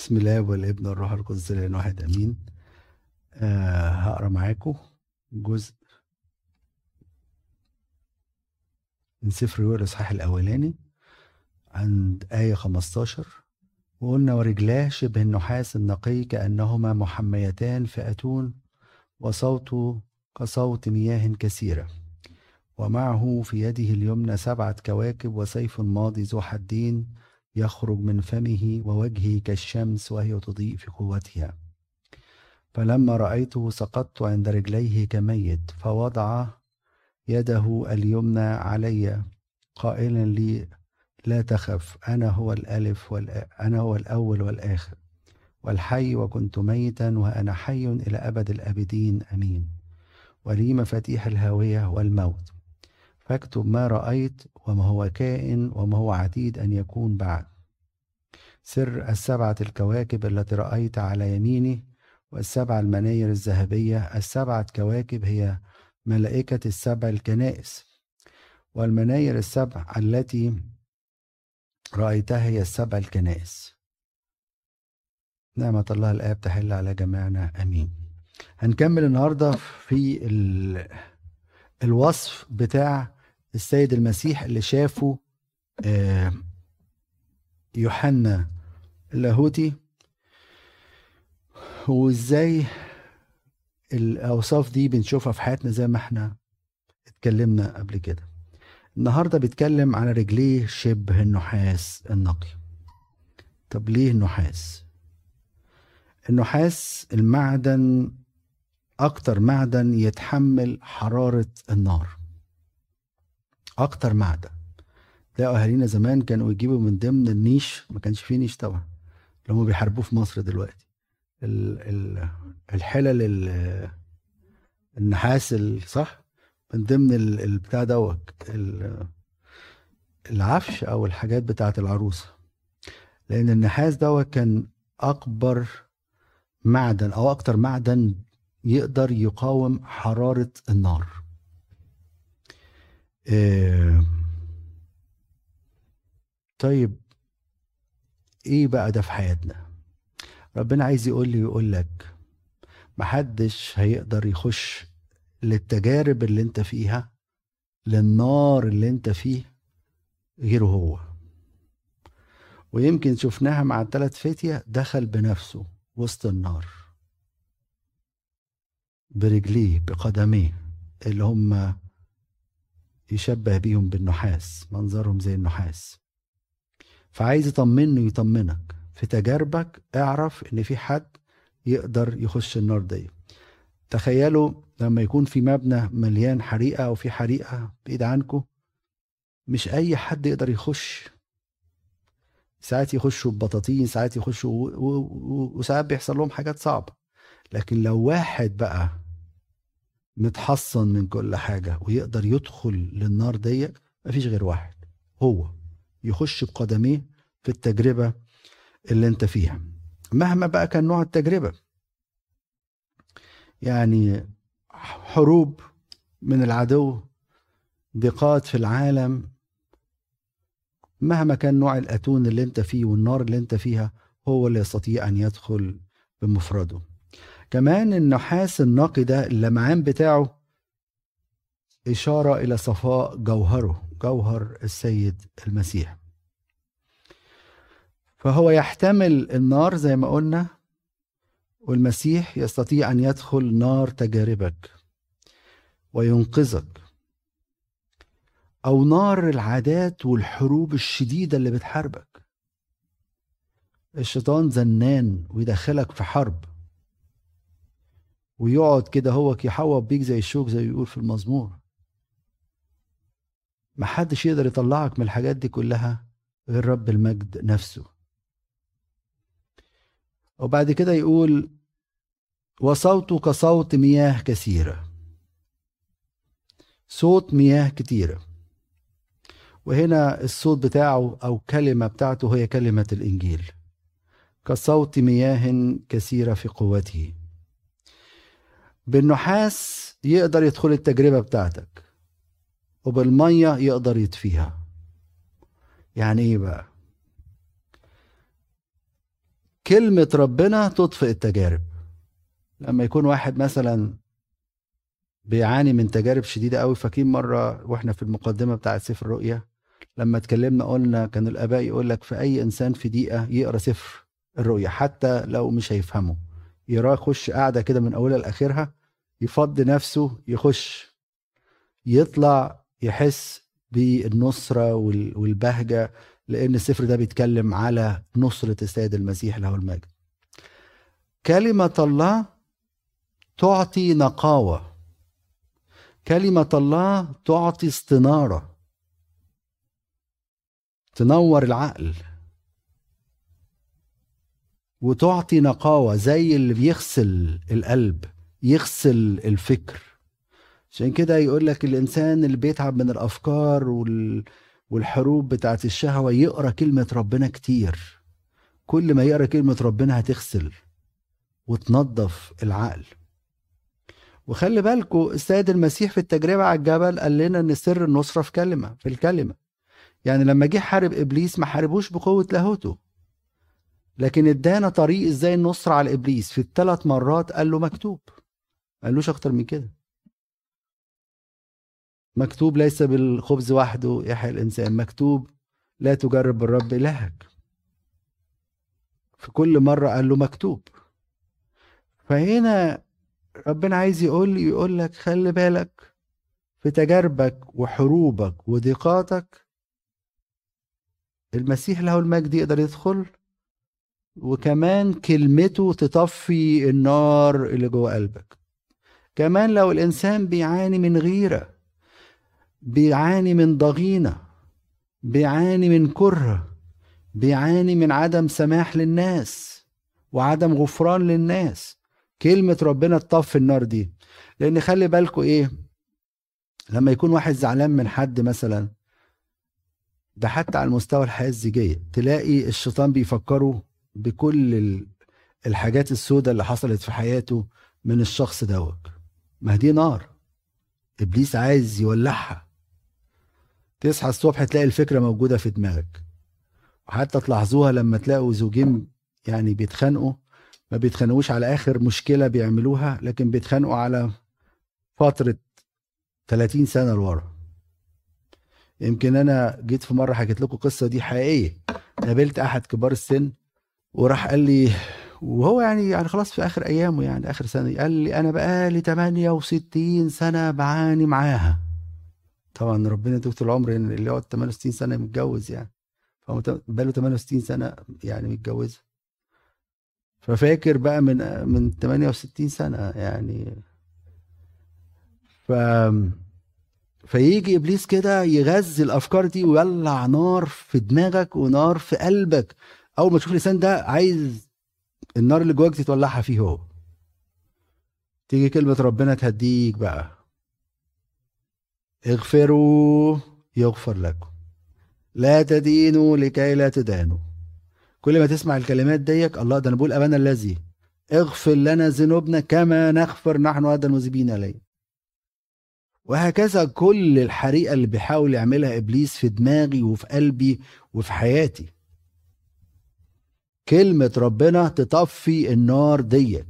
بسم الله والابن والروح القدس الان واحد آمين. آه هقرأ معاكم جزء من سفر يوحنا الإصحاح الأولاني عند آية 15 وقلنا ورجلاه شبه النحاس النقي كأنهما محميتان فأتون وصوته كصوت مياه كثيرة. ومعه في يده اليمنى سبعة كواكب وسيف ماضي ذو حدين يخرج من فمه ووجهه كالشمس وهي تضيء في قوتها. فلما رأيته سقطت عند رجليه كميت فوضع يده اليمنى علي قائلا لي لا تخف أنا هو الألف أنا هو الأول والآخر والحي وكنت ميتا وأنا حي إلى أبد الآبدين أمين. ولي مفاتيح الهاوية والموت. فاكتب ما رأيت وما هو كائن وما هو عتيد أن يكون بعد. سر السبعة الكواكب التي رأيت على يميني والسبع المناير الذهبية. السبعة كواكب هي ملائكة السبع الكنائس. والمناير السبع التي رأيتها هي السبع الكنائس. نعمة الله الآب تحل على جميعنا. أمين. هنكمل النهاردة في الوصف بتاع السيد المسيح اللي شافه آه، يوحنا اللاهوتي. وإزاي الأوصاف دي بنشوفها في حياتنا زي ما إحنا اتكلمنا قبل كده. النهارده بيتكلم على رجليه شبه النحاس النقي. طب ليه النحاس؟ النحاس المعدن أكتر معدن يتحمل حرارة النار. أكتر معدن. تلاقوا أهالينا زمان كانوا يجيبوا من ضمن النيش ما كانش فيه نيش طبعا اللي هم بيحاربوه في مصر دلوقتي. ال ال الحلل النحاس صح؟ من ضمن البتاع دوت العفش أو الحاجات بتاعت العروسة. لأن النحاس دوت كان أكبر معدن أو أكتر معدن يقدر يقاوم حرارة النار. طيب إيه بقى ده في حياتنا؟ ربنا عايز يقول لي ويقول لك محدش هيقدر يخش للتجارب اللي أنت فيها للنار اللي أنت فيه غيره هو. ويمكن شفناها مع الثلاث فتية دخل بنفسه وسط النار. برجليه بقدميه اللي هم يشبه بيهم بالنحاس منظرهم زي النحاس. فعايز يطمنه يطمنك. في تجاربك اعرف إن في حد يقدر يخش النار دي. تخيلوا لما يكون في مبنى مليان حريقة أو في حريقة بعيد عنكم مش أي حد يقدر يخش. ساعات يخشوا ببطاطين ساعات يخشوا وساعات بيحصل لهم حاجات صعبة. لكن لو واحد بقى متحصن من كل حاجة ويقدر يدخل للنار دي مفيش غير واحد هو يخش بقدميه في التجربة اللي انت فيها. مهما بقى كان نوع التجربة. يعني حروب من العدو ضيقات في العالم. مهما كان نوع الأتون اللي انت فيه والنار اللي انت فيها هو اللي يستطيع أن يدخل بمفرده. كمان النحاس النقي ده اللمعان بتاعه إشارة إلى صفاء جوهره جوهر السيد المسيح. فهو يحتمل النار زي ما قلنا والمسيح يستطيع أن يدخل نار تجاربك وينقذك أو نار العادات والحروب الشديدة اللي بتحاربك. الشيطان زنان ويدخلك في حرب. ويقعد كده هو يحوط بيك زي الشوك زي يقول في المزمور. محدش يقدر يطلعك من الحاجات دي كلها غير رب المجد نفسه. وبعد كده يقول وصوته كصوت مياه كثيرة. صوت مياه كتيرة. وهنا الصوت بتاعه أو كلمة بتاعته هي كلمة الإنجيل. كصوت مياه كثيرة في قوته. بالنحاس يقدر يدخل التجربة بتاعتك وبالمية يقدر يطفيها. يعني إيه بقى؟ كلمة ربنا تطفئ التجارب. لما يكون واحد مثلا بيعاني من تجارب شديدة قوي فاكرين مرة وإحنا في المقدمة بتاعة سفر الرؤيا لما اتكلمنا قلنا كان الآباء يقول لك في أي إنسان في دقيقة يقرأ سفر الرؤيا حتى لو مش هيفهمه. يراه يخش قاعدة كده من أولها لآخرها يفضي نفسه يخش. يطلع يحس بالنصرة والبهجة لأن السفر ده بيتكلم على نصرة السيد المسيح له المجد. كلمة الله تعطي نقاوة. كلمة الله تعطي استنارة. تنور العقل. وتعطي نقاوة زي اللي بيغسل القلب. يغسل الفكر. عشان كده يقول لك الإنسان اللي بيتعب من الأفكار وال... والحروب بتاعت الشهوة يقرأ كلمة ربنا كتير. كل ما يقرأ كلمة ربنا هتغسل وتنظف العقل. وخلي بالكم السيد المسيح في التجربة على الجبل قال لنا إن سر النصرة في كلمة في الكلمة. يعني لما جه حارب إبليس ما حاربوش بقوة لاهوته. لكن ادانا طريق إزاي النصر على إبليس في الثلاث مرات قال له مكتوب. ما قالوش أكتر من كده. مكتوب ليس بالخبز وحده يحيى الإنسان مكتوب لا تجرب الرب إلهك. في كل مرة قال له مكتوب. فهنا ربنا عايز يقول لي يقول لك خلي بالك في تجاربك وحروبك وضيقاتك المسيح له المجد يقدر يدخل وكمان كلمته تطفي النار اللي جوه قلبك. كمان لو الإنسان بيعاني من غيرة بيعاني من ضغينة بيعاني من كرة بيعاني من عدم سماح للناس وعدم غفران للناس كلمة ربنا تطفي النار دي. لأن خلي بالكوا إيه؟ لما يكون واحد زعلان من حد مثلا ده حتى على المستوى الحياة الزيجية تلاقي الشيطان بيفكره بكل الحاجات السوداء اللي حصلت في حياته من الشخص دوت. ما دي نار. إبليس عايز يولعها. تصحى الصبح تلاقي الفكرة موجودة في دماغك. وحتى تلاحظوها لما تلاقوا زوجين يعني بيتخانقوا. ما بيتخانقوش على آخر مشكلة بيعملوها لكن بيتخانقوا على فترة 30 سنة لورا. يمكن أنا جيت في مرة حكيت لكم القصة دي حقيقية. قابلت أحد كبار السن وراح قال لي وهو يعني يعني خلاص في آخر أيامه يعني آخر سنة. قال لي أنا بقالي 68 سنة بعاني معاها. طبعا ربنا يديك طول العمر اللي يقعد 68 سنة متجوز يعني. فهو بقاله 68 سنة يعني متجوزها ففاكر بقى من من 68 سنة يعني. ف فيجي إبليس كده يغذي الأفكار دي ويولع نار في دماغك ونار في قلبك. أول ما تشوف الإنسان ده عايز النار اللي جواك تولعها فيه هو. تيجي كلمة ربنا تهديك بقى. اغفروا يغفر لكم. لا تدينوا لكي لا تدانوا. كل ما تسمع الكلمات ديك الله ده أنا بقول ابانا الذي. اغفر لنا ذنوبنا كما نغفر نحن هذا المذنبين عليه وهكذا كل الحريقة اللي بيحاول يعملها إبليس في دماغي وفي قلبي وفي حياتي. كلمة ربنا تطفي النار ديك.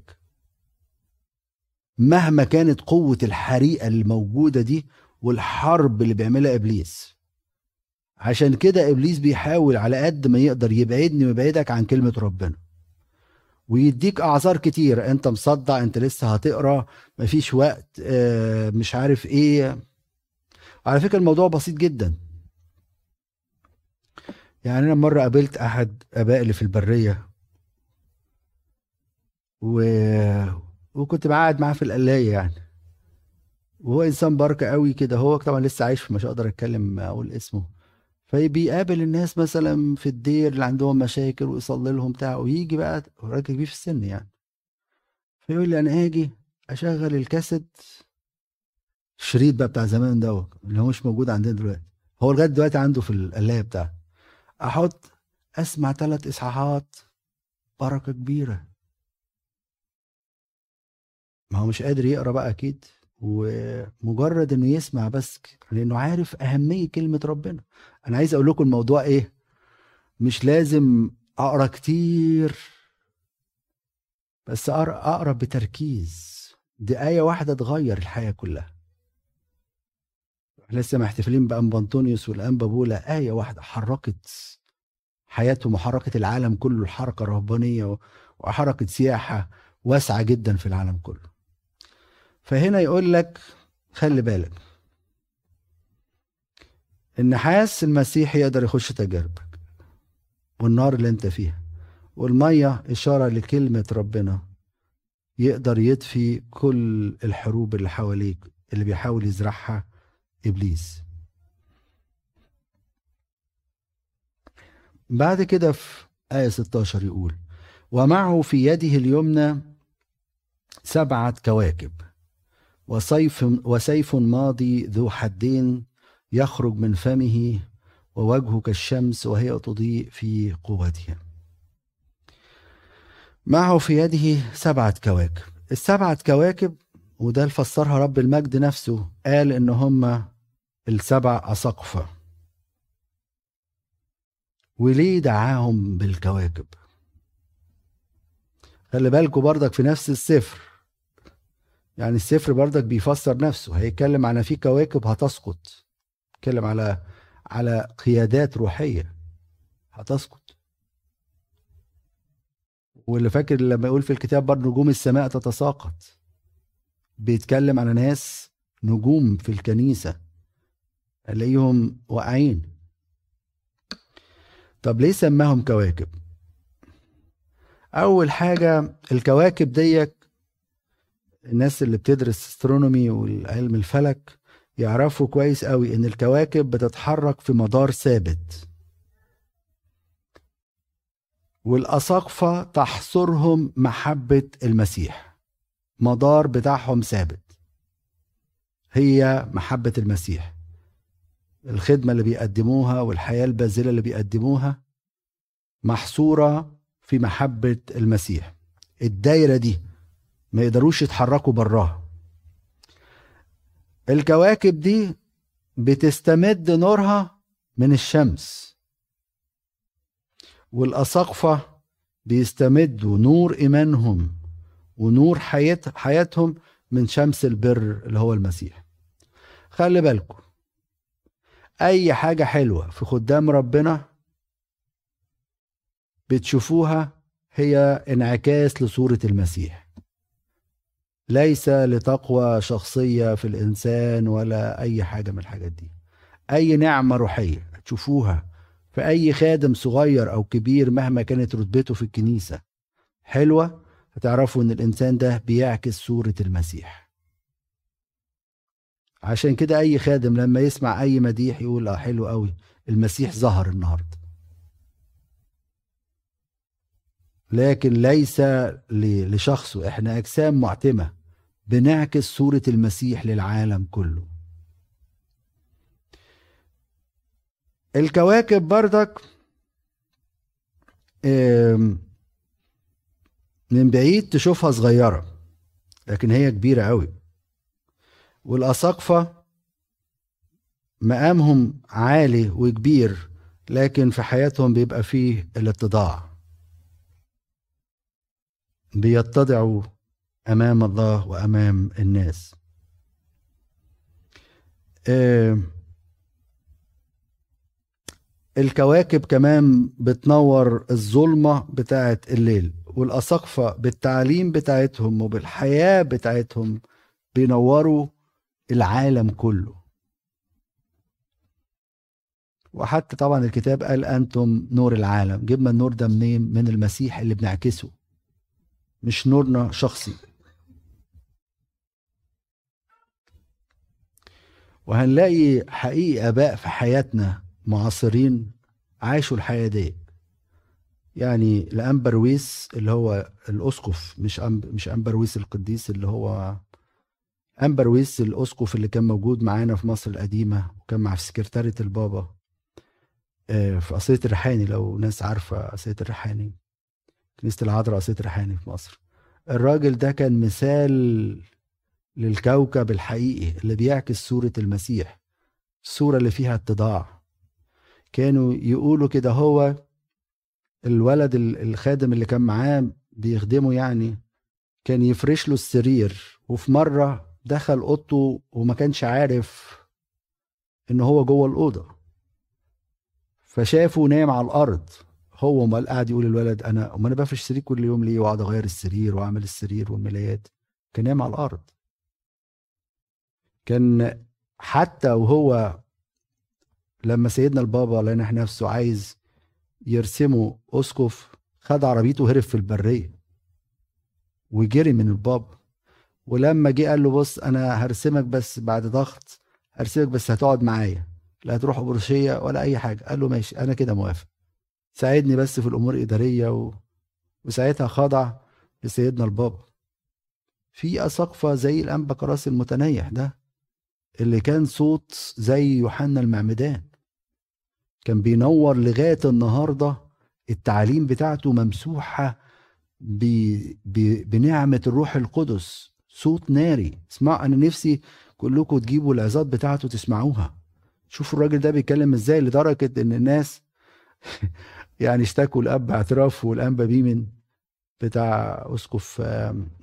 مهما كانت قوة الحريقة الموجودة دي والحرب اللي بيعملها إبليس. عشان كده إبليس بيحاول على قد ما يقدر يبعدني ويبعدك عن كلمة ربنا. ويديك أعذار كتير. أنت مصدع أنت لسه هتقرأ مفيش وقت آه، مش عارف إيه. على فكرة الموضوع بسيط جدا. يعني أنا مرة قابلت أحد أباء اللي في البرية. و... وكنت قاعد معاه في القلاية يعني. وهو إنسان بركه قوي كده. هو طبعا لسه عايش فمش هقدر أتكلم أقول اسمه. فبيقابل الناس مثلا في الدير اللي عندهم مشاكل ويصلي لهم بتاع ويجي بقى راجل كبير في السن يعني. فيقول لي أنا آجي أشغل الكاسيت. الشريط بقى بتاع زمان دوت اللي هو مش موجود عندنا دلوقتي. هو لغاية دلوقتي عنده في القلاية بتاعته. أحط أسمع ثلاث إصحاحات بركة كبيرة. ما هو مش قادر يقرأ بقى أكيد ومجرد إنه يسمع بس لأنه عارف أهمية كلمة ربنا. أنا عايز أقول لكم الموضوع إيه مش لازم أقرأ كتير بس أقرأ بتركيز. دي آية واحدة تغير الحياة كلها. لسه محتفلين بأنبا أنطونيوس والأنبا بولا آية واحدة حركت حياتهم وحركت العالم كله الحركة الرهبانية وحركة سياحة واسعة جدا في العالم كله. فهنا يقول لك خلي بالك النحاس المسيح يقدر يخش تجاربك والنار اللي أنت فيها والمية إشارة لكلمة ربنا يقدر يطفي كل الحروب اللي حواليك اللي بيحاول يزرعها إبليس. بعد كده في آية 16 يقول ومعه في يده اليمنى سبعة كواكب وسيف وسيف ماضي ذو حدين يخرج من فمه ووجهه كالشمس وهي تضيء في قوتها. معه في يده سبعة كواكب. السبعة كواكب وده اللي فسرها رب المجد نفسه قال إن هم السبع أساقفة وليه دعاهم بالكواكب؟ خلي بالكوا برضك في نفس السفر. يعني السفر برضك بيفسر نفسه هيتكلم على في كواكب هتسقط. يتكلم على على قيادات روحية هتسقط. واللي فاكر لما يقول في الكتاب برضه نجوم السماء تتساقط. بيتكلم على ناس نجوم في الكنيسة. ألاقيهم واقعين. طب ليه سماهم كواكب؟ أول حاجة الكواكب ديك الناس اللي بتدرس استرونومي والعلم الفلك يعرفوا كويس قوي إن الكواكب بتتحرك في مدار ثابت. والأساقفة تحصرهم محبة المسيح. مدار بتاعهم ثابت. هي محبة المسيح. الخدمة اللي بيقدموها والحياة الباذلة اللي بيقدموها محصورة في محبة المسيح. الدايرة دي ما يقدروش يتحركوا براها. الكواكب دي بتستمد نورها من الشمس. والأساقفة بيستمدوا نور إيمانهم ونور حيات حياتهم من شمس البر اللي هو المسيح. خلي بالكم أي حاجة حلوة في خدام ربنا بتشوفوها هي انعكاس لصورة المسيح. ليس لتقوى شخصية في الإنسان ولا أي حاجة من الحاجات دي. أي نعمة روحية تشوفوها في أي خادم صغير أو كبير مهما كانت رتبته في الكنيسة حلوة هتعرفوا إن الإنسان ده بيعكس صورة المسيح. عشان كده أي خادم لما يسمع أي مديح يقول آه حلو قوي المسيح ظهر النهارده. لكن ليس لشخصه إحنا أجسام معتمة بنعكس صورة المسيح للعالم كله. الكواكب بردك من بعيد تشوفها صغيرة لكن هي كبيرة قوي والأساقفة مقامهم عالي وكبير لكن في حياتهم بيبقى فيه الاتضاع. بيتضعوا أمام الله وأمام الناس. الكواكب كمان بتنور الظلمة بتاعت الليل والأساقفة بالتعليم بتاعتهم وبالحياة بتاعتهم بينوروا العالم كله. وحتى طبعا الكتاب قال أنتم نور العالم. جبنا النور ده منين؟ من المسيح اللي بنعكسه. مش نورنا شخصي. وهنلاقي حقيقي آباء في حياتنا معاصرين عاشوا الحياة دي. يعني لأمبرويس اللي هو الأسقف مش أم مش أمبرويس القديس اللي هو امبرويس الاسقف اللي كان موجود معانا في مصر القديمة وكان مع في سكرتاريه البابا آه، في قصيه الريحاني لو ناس عارفة قصيه الريحاني كنيسة العذراء قصيه الريحاني في مصر. الراجل ده كان مثال للكوكب الحقيقي اللي بيعكس صورة المسيح الصورة اللي فيها اتضاع. كانوا يقولوا كده هو الولد الخادم اللي كان معاه بيخدمه يعني كان يفرش له السرير وفي مرة دخل أوضته وما كانش عارف إن هو جوه الأوضة. فشافه نايم على الأرض. هو ما قاعد يقول الولد أنا أما أنا بفرش السرير كل يوم ليه وأقعد أغير السرير وأعمل السرير والملايات؟ كان نايم على الأرض. كان حتى وهو لما سيدنا البابا لنا نفسه عايز يرسمه أسقف خد عربيته وهرب في البرية وجري من البابا ولما جه قال له بص أنا هرسمك بس بعد ضغط هرسمك بس هتقعد معايا لا هتروح قبرشيه ولا أي حاجة. قال له ماشي أنا كده موافق. ساعدني بس في الأمور الإدارية و... وساعتها خضع لسيدنا البابا. في اساقفه زي الانبا كراس المتنيح ده اللي كان صوت زي يوحنا المعمدان. كان بينور لغاية النهارده التعاليم بتاعته ممسوحة ب... ب... بنعمة الروح القدس. صوت ناري. اسمع أنا نفسي كلكم تجيبوا العظات بتاعته تسمعوها شوفوا الراجل ده بيتكلم إزاي لدرجة إن الناس يعني اشتكوا الأب اعتراف والانبا بيمن بتاع أسقف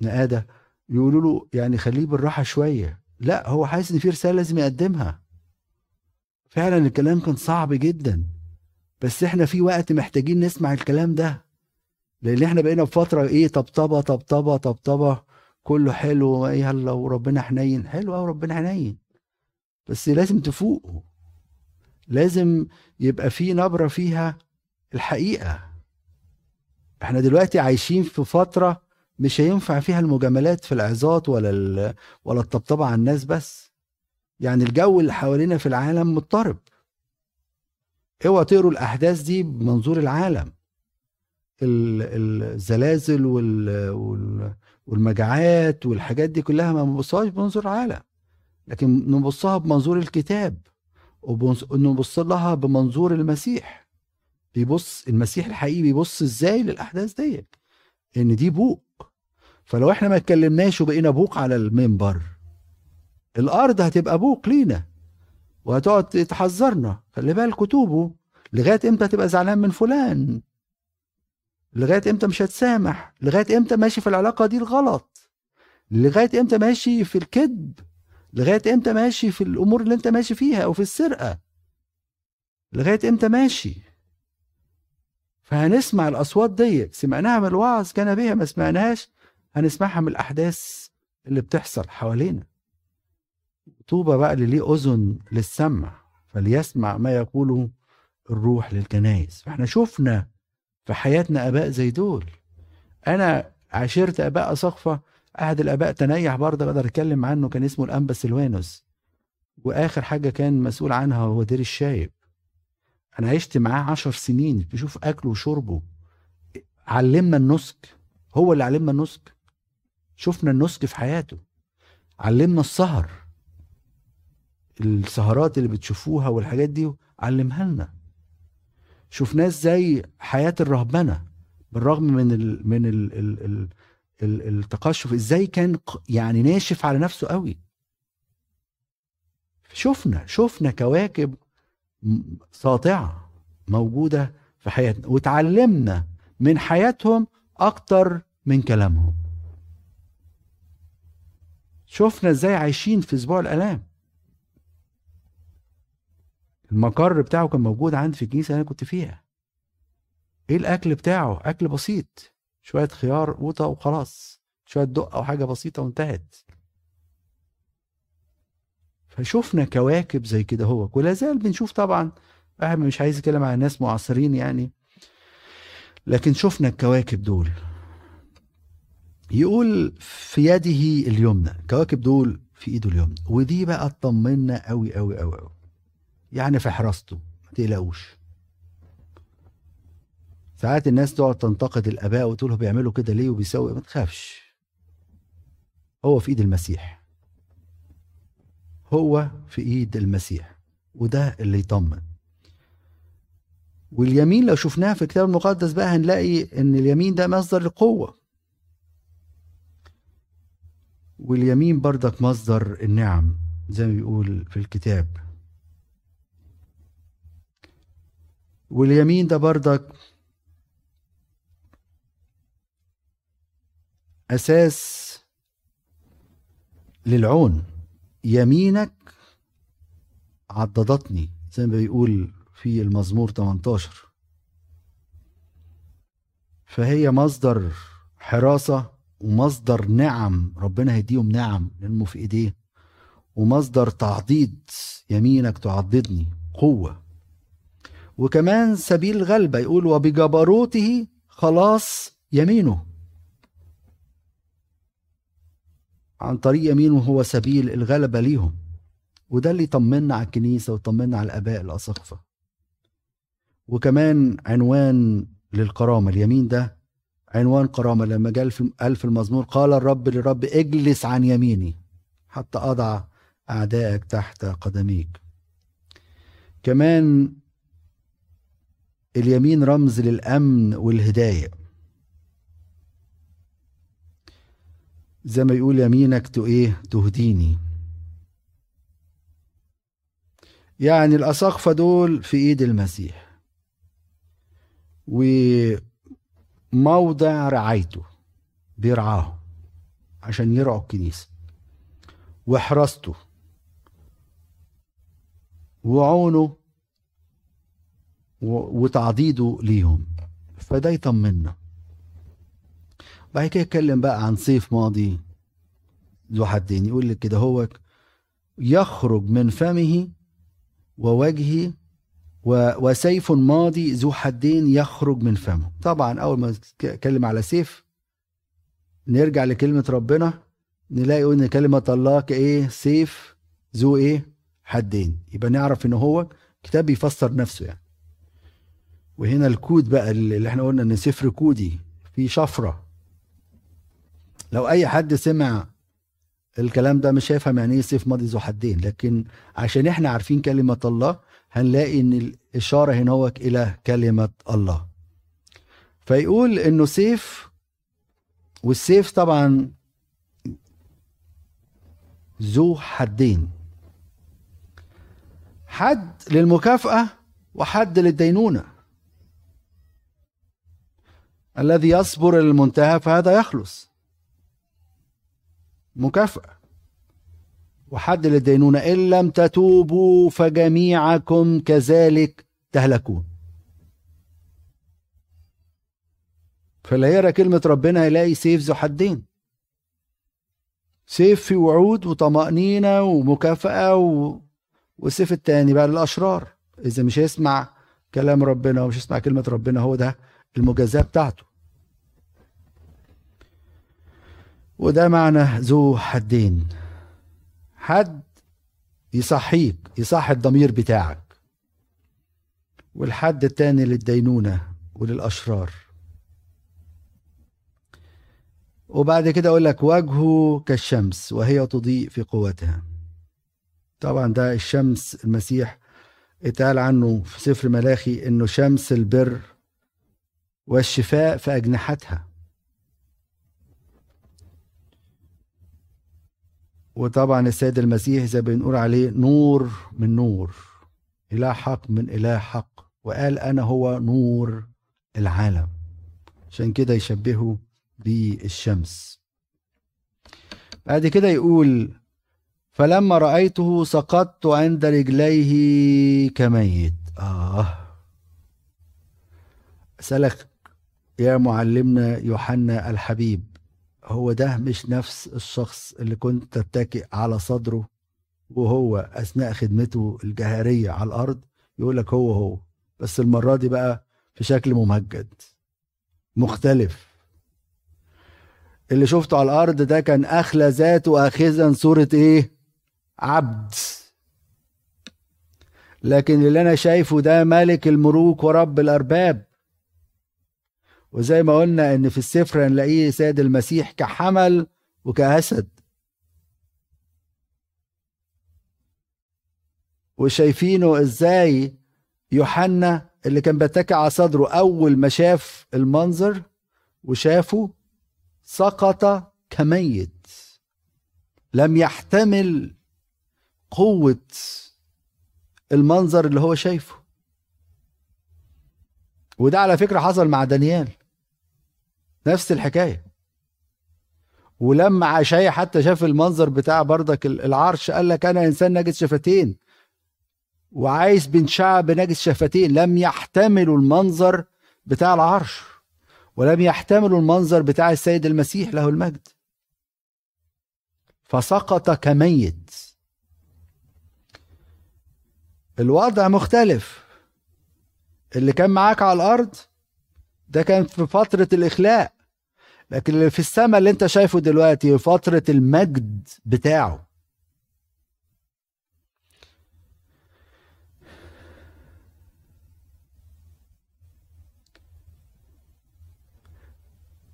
نقادة. يقولوا له يعني خليه بالراحة شوية. لا هو حاسس إن في رسالة لازم يقدمها. فعلا الكلام كان صعب جدا. بس إحنا في وقت محتاجين نسمع الكلام ده. لأن إحنا بقينا في فتره إيه طبطبة طبطبة طبطبة. كله حلو يلا وربنا حنين. حلو قوي ربنا حنين. بس لازم تفوقوا. لازم يبقى في نبرة فيها الحقيقة. إحنا دلوقتي عايشين في فترة مش هينفع فيها المجاملات في العظات ولا ولا الطبطبة على الناس بس. يعني الجو اللي حوالينا في العالم مضطرب. اوعى تقروا الأحداث دي بمنظور العالم. الزلازل والمجاعات والحاجات دي كلها ما نبصهاش بمنظور العالم لكن نبصها بمنظور الكتاب ونبص لها بمنظور المسيح. بيبص المسيح الحقيقي بيبص إزاي للأحداث دي إن دي بوق. فلو إحنا ما اتكلمناش وبقينا بوق على المنبر الأرض هتبقى بوق لينا وهتقعد تحذرنا. خلي بالكوا توبوا. لغاية إمتى تبقى زعلان من فلان؟ لغاية إمتى مش هتسامح؟ لغاية إمتى ماشي في العلاقة دي الغلط؟ لغاية إمتى ماشي في الكذب؟ لغاية إمتى ماشي في الأمور اللي أنت ماشي فيها أو في السرقة؟ لغاية إمتى ماشي؟ فهنسمع الأصوات دي. سمعناها من الوعظ كان بها ما سمعناهاش هنسمعها من الأحداث اللي بتحصل حوالينا. طوبى بقى اللي ليه أذن للسمع فليسمع ما يقوله الروح للكنايس فإحنا شفنا في حياتنا أباء زي دول. أنا عاشرت أباء اسقفه أحد الأباء تنيح برضه أقدر أتكلم عنه كان اسمه الأنبا سلوانوس. وآخر حاجة كان مسؤول عنها هو دير الشايب. أنا عشت معاه عشر سنين بشوف أكله وشربه. علمنا النسك هو اللي علمنا النسك. شفنا النسك في حياته. علمنا السهر. السهرات اللي بتشوفوها والحاجات دي علمها لنا. شفناه إزاي حياة الرهبنة بالرغم من ال من ال ال ال ال التقشف إزاي كان يعني ناشف على نفسه قوي. شفنا شفنا كواكب ساطعة موجودة في حياتنا وتعلمنا من حياتهم أكتر من كلامهم. شفنا إزاي عايشين في أسبوع الألام. المقر بتاعه كان موجود عندي في الكنيسة اللي أنا كنت فيها. إيه الأكل بتاعه؟ أكل بسيط. شوية خيار قوطه وخلاص. شوية دقة أو حاجة بسيطة وانتهت. فشوفنا كواكب زي كده هو. ولا زال بنشوف طبعا. واحد مش عايز يتكلم عن ناس معاصرين يعني. لكن شفنا الكواكب دول. يقول في يده اليمنى. الكواكب دول في إيده اليمنى. ودي بقى تطمنا قوي قوي قوي قوي يعني في حراسته ما تقلقوش. ساعات الناس تقعد تنتقد الآباء وتقول بيعملوا كده ليه وبيسوي ما تخافش. هو في إيد المسيح. هو في إيد المسيح وده اللي يطمن. واليمين لو شفناها في الكتاب المقدس بقى هنلاقي إن اليمين ده مصدر لقوة. واليمين بردك مصدر النعم زي ما بيقول في الكتاب. واليمين ده بردك أساس للعون. يمينك عضدتني زي ما بيقول في المزمور 18 فهي مصدر حراسة ومصدر نعم ربنا هيديهم نعم لأنه في إيديه ومصدر تعضيد يمينك تعضدني قوة. وكمان سبيل غلبة يقول وبجبروته خلاص يمينه. عن طريق يمينه هو سبيل الغلبة ليهم. وده اللي يطمنا على الكنيسة ويطمنا على الآباء الأساقفة وكمان عنوان للكرامة اليمين ده عنوان كرامة لما جاء قال في المزمور قال الرب للرب اجلس عن يميني حتى أضع أعدائك تحت قدميك. كمان اليمين رمز للأمن والهداية. زي ما يقول يمينك تو إيه؟ تهديني. يعني الأساقفة دول في إيد المسيح. وموضع رعايته بيرعاهم عشان يرعوا الكنيسة. وحراسته وعونه وتعضيده ليهم. فده يطمنا بعد كده يتكلم بقى عن صيف ماضي ذو حدين يقول لك كده هو يخرج من فمه ووجهه وسيف ماضي ذو حدين يخرج من فمه. طبعا أول ما نتكلم على سيف نرجع لكلمة ربنا نلاقي إن كلمة الله كإيه؟ سيف ذو إيه؟ حدين. يبقى نعرف إن هو كتاب بيفسر نفسه يعني. وهنا الكود بقى اللي إحنا قلنا إن سفر كودي في شفرة. لو أي حد سمع الكلام ده مش هيفهم يعني إيه سيف ماضي ذو حدين لكن عشان إحنا عارفين كلمة الله هنلاقي إن الاشاره هنا هو إلى كلمة الله. فيقول إنه سيف والسيف طبعا ذو حدين. حد للمكافأة وحد للدينونة. الذي يصبر للمنتهى فهذا يخلص. مكافأة. وحد للدينونة إن لم تتوبوا فجميعكم كذلك تهلكون. فلا يرى كلمة ربنا يلاقي سيف ذو حدين. سيف في وعود وطمأنينة ومكافأة و... والسيف التاني بقى للأشرار إذا مش هيسمع كلام ربنا ومش هيسمع كلمة ربنا هو ده المجازاة بتاعته. وده معنى ذو حدين. حد يصحيك يصحي الضمير بتاعك. والحد التاني للدينونة وللأشرار. وبعد كده أقول لك وجهه كالشمس وهي تضيء في قوتها. طبعا ده الشمس المسيح اتقال عنه في سفر ملاخي إنه شمس البر والشفاء في أجنحتها. وطبعا السيد المسيح زي بنقول عليه نور من نور إله حق من إله حق وقال أنا هو نور العالم. عشان كده يشبهه بالشمس. بعد كده يقول فلما رأيته سقطت عند رجليه كميت. آه. أسألك يا معلمنا يوحنا الحبيب هو ده مش نفس الشخص اللي كنت تتكئ على صدره وهو أثناء خدمته الجهارية على الأرض يقول لك هو هو. بس المرة دي بقى في شكل ممجد مختلف. اللي شفته على الأرض ده كان أخلى ذاته اخذا صورة إيه؟ عبد. لكن اللي أنا شايفه ده ملك الملوك ورب الأرباب. وزي ما قلنا إن في السفر هنلاقيه سيد المسيح كحمل وكأسد. وشايفينه إزاي يوحنا اللي كان بيتكئ على صدره أول ما شاف المنظر وشافه سقط كميت. لم يحتمل قوة المنظر اللي هو شايفه. وده على فكرة حصل مع دانيال. نفس الحكاية. ولما عشاية حتى شاف المنظر بتاع بردك العرش قال لك أنا إنسان نجس شفتين وعايز بن شعب نجس شفتين لم يحتملوا المنظر بتاع العرش ولم يحتملوا المنظر بتاع السيد المسيح له المجد. فسقط كميت. الوضع مختلف. اللي كان معاك على الأرض ده كان في فترة الإخلاء. لكن اللي في السماء اللي انت شايفه دلوقتي فترة المجد بتاعه.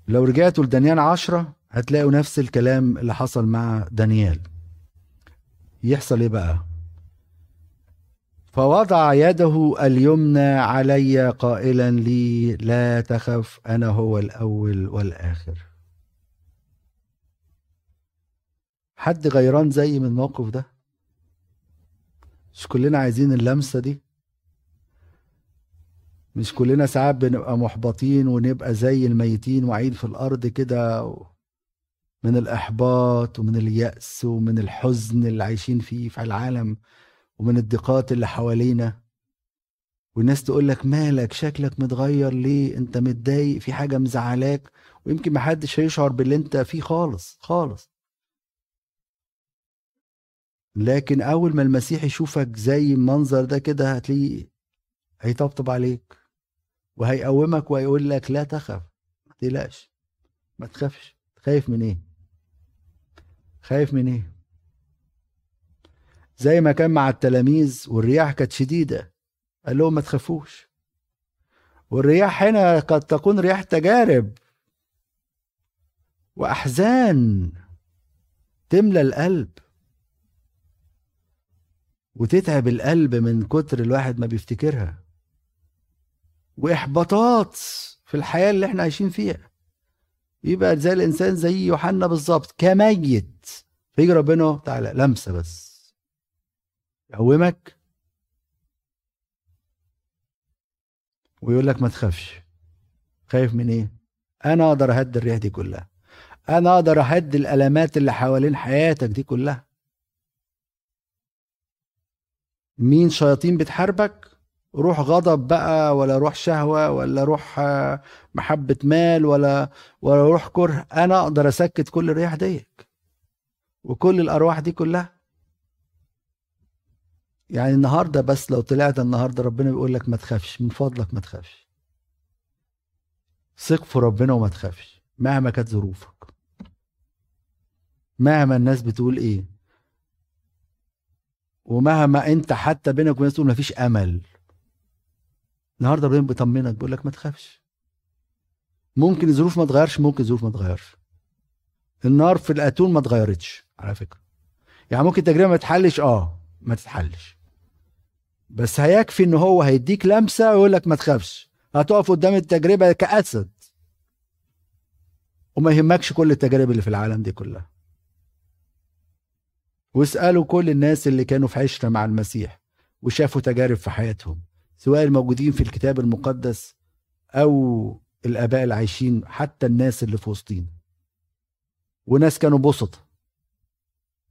لو رجعتوا لدانيال عشرة هتلاقوا نفس الكلام اللي حصل مع دانيال. يحصل إيه بقى؟ فوضع يده اليمنى علي قائلا لي لا تخف أنا هو الأول والآخر. حد غيران زي من الموقف ده؟ مش كلنا عايزين اللمسة دي؟ مش كلنا ساعات بنبقى محبطين ونبقى زي الميتين وعين في الأرض كده من الإحباط ومن اليأس ومن الحزن اللي عايشين فيه في العالم؟ ومن الضيقات اللي حوالينا. والناس تقول لك مالك شكلك متغير ليه؟ انت متضايق في حاجة مزعلاك ويمكن محدش هيشعر باللي انت فيه خالص خالص. لكن أول ما المسيح يشوفك زي المنظر ده كده هتلاقيه هيطبطب عليك وهيقومك وهيقول لك لا تخف ما تقلقش ما تخافش. خايف من إيه؟ خايف من إيه؟ زي ما كان مع التلاميذ والرياح كانت شديدة. قال لهم ما تخافوش. والرياح هنا قد تكون رياح تجارب وأحزان تملى القلب وتتعب القلب من كتر الواحد ما بيفتكرها. وإحباطات في الحياة اللي إحنا عايشين فيها. يبقى زي الإنسان زي يوحنا بالظبط كميت. فيجي ربنا تعالى لمسة بس. يقومك ويقول لك ما تخافش. خايف من إيه؟ أنا أقدر أهدي الريح دي كلها. أنا أقدر أهدي الالمات اللي حوالين حياتك دي كلها. مين شياطين بتحاربك؟ روح غضب بقى ولا روح شهوة ولا روح آه، محبة مال ولا ولا روح كره. أنا أقدر أسكت كل الرياح ديك. وكل الأرواح دي كلها. يعني النهارده بس لو طلعت النهارده ربنا بيقول لك ما تخافش من فضلك ما تخافش. ثق في ربنا وما تخافش مهما كانت ظروفك. مهما الناس بتقول إيه. ومهما أنت حتى بينك وبين تقول مفيش أمل. النهارده ربنا بيطمنك بيقول لك ما تخافش. ممكن الظروف ما تغيرش ممكن الظروف ما تغيرش. النار في الأتون ما اتغيرتش على فكرة. يعني ممكن التجربة ما تحلش آه. ما تتحلش. بس هيكفي إن هو هيديك لمسة ويقول لك ما تخافش. هتقف قدام التجربة كأسد. وما يهمكش كل التجارب اللي في العالم دي كلها. واسألوا كل الناس اللي كانوا في عشرة مع المسيح وشافوا تجارب في حياتهم سواء الموجودين في الكتاب المقدس أو الآباء العايشين حتى الناس اللي في وسطينا. وناس كانوا بسطة.